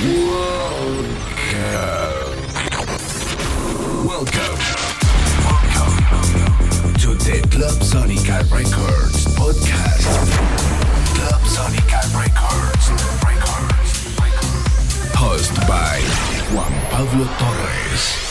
Welcome. Welcome to the Clubsonica Records podcast. Clubsonica Records. Records. Host by Juan Pablo Torrez.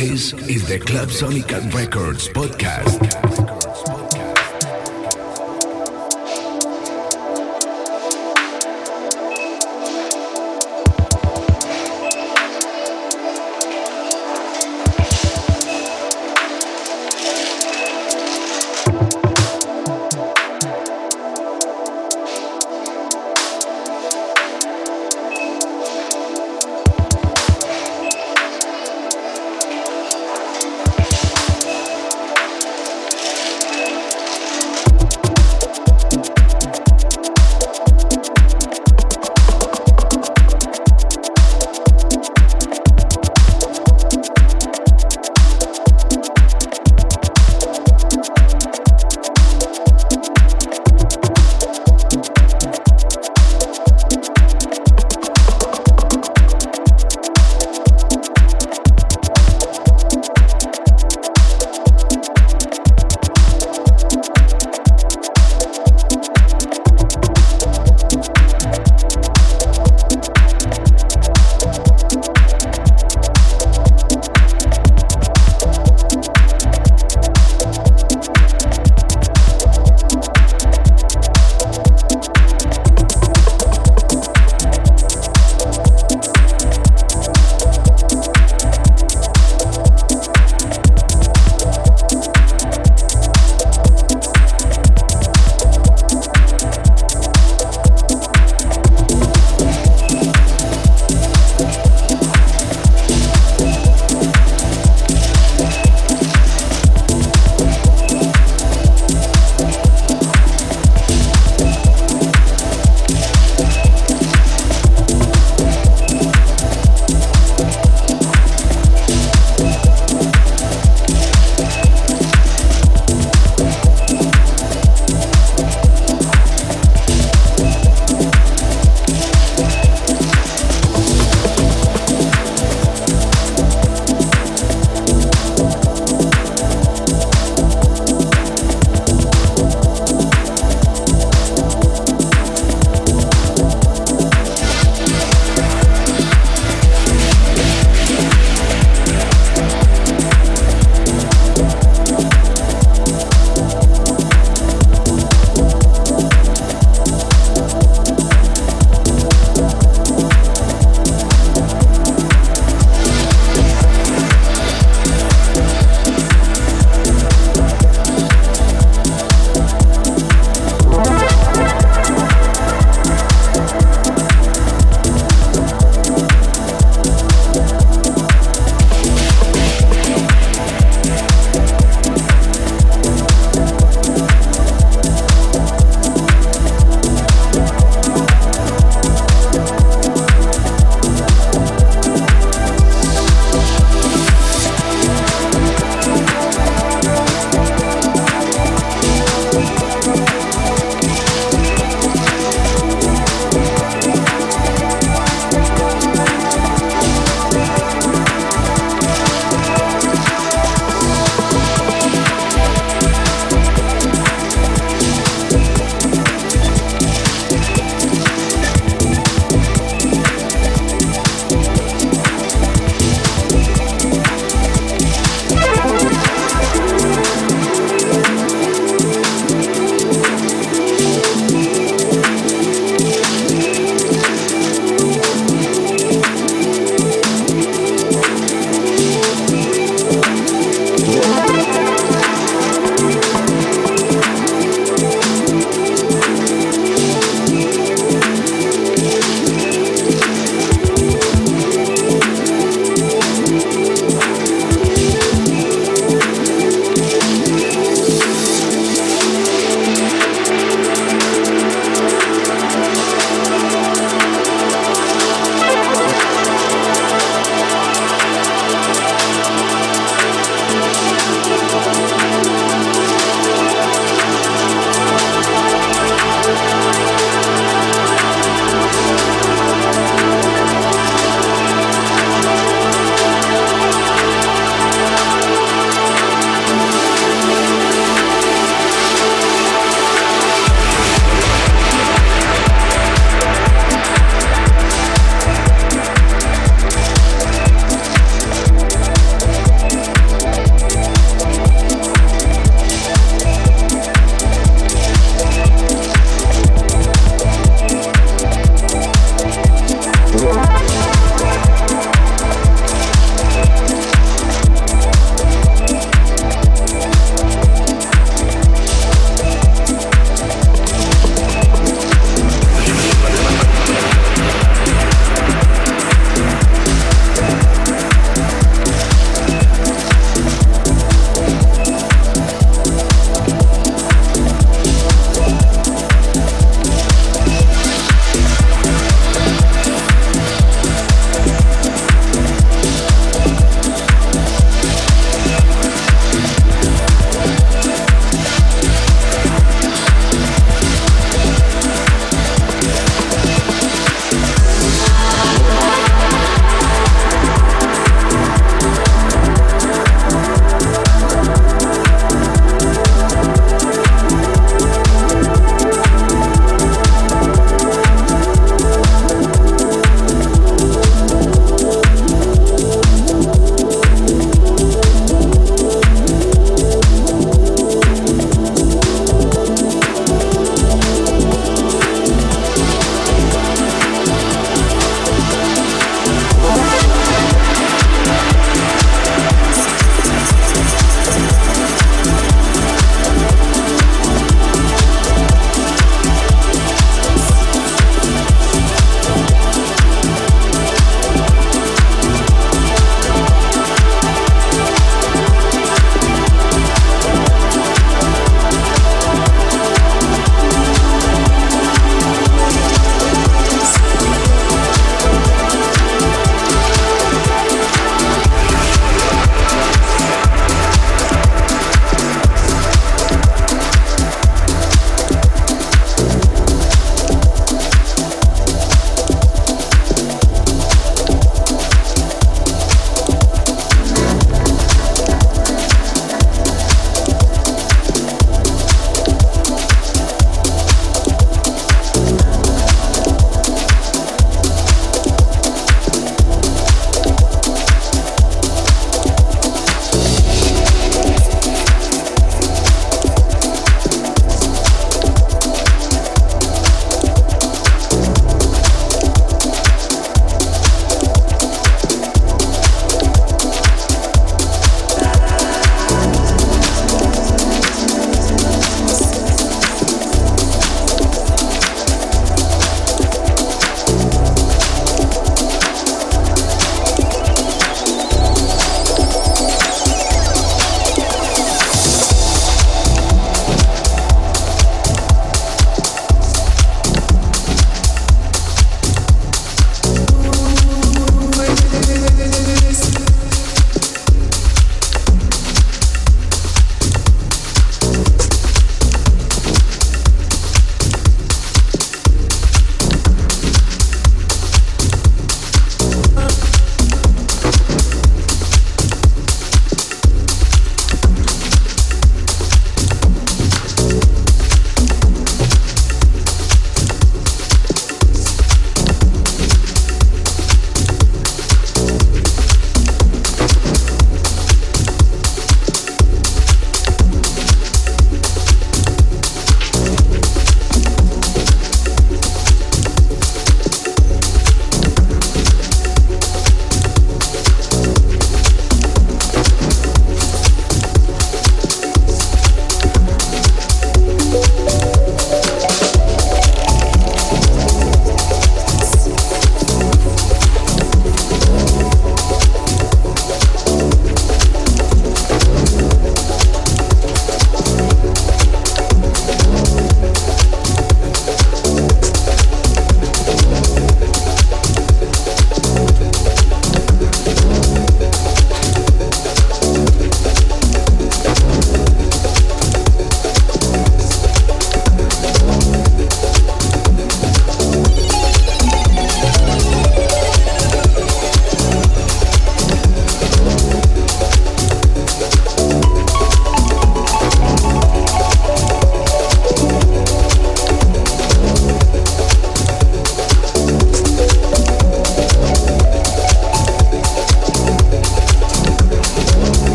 This is the Clubsonica Records podcast.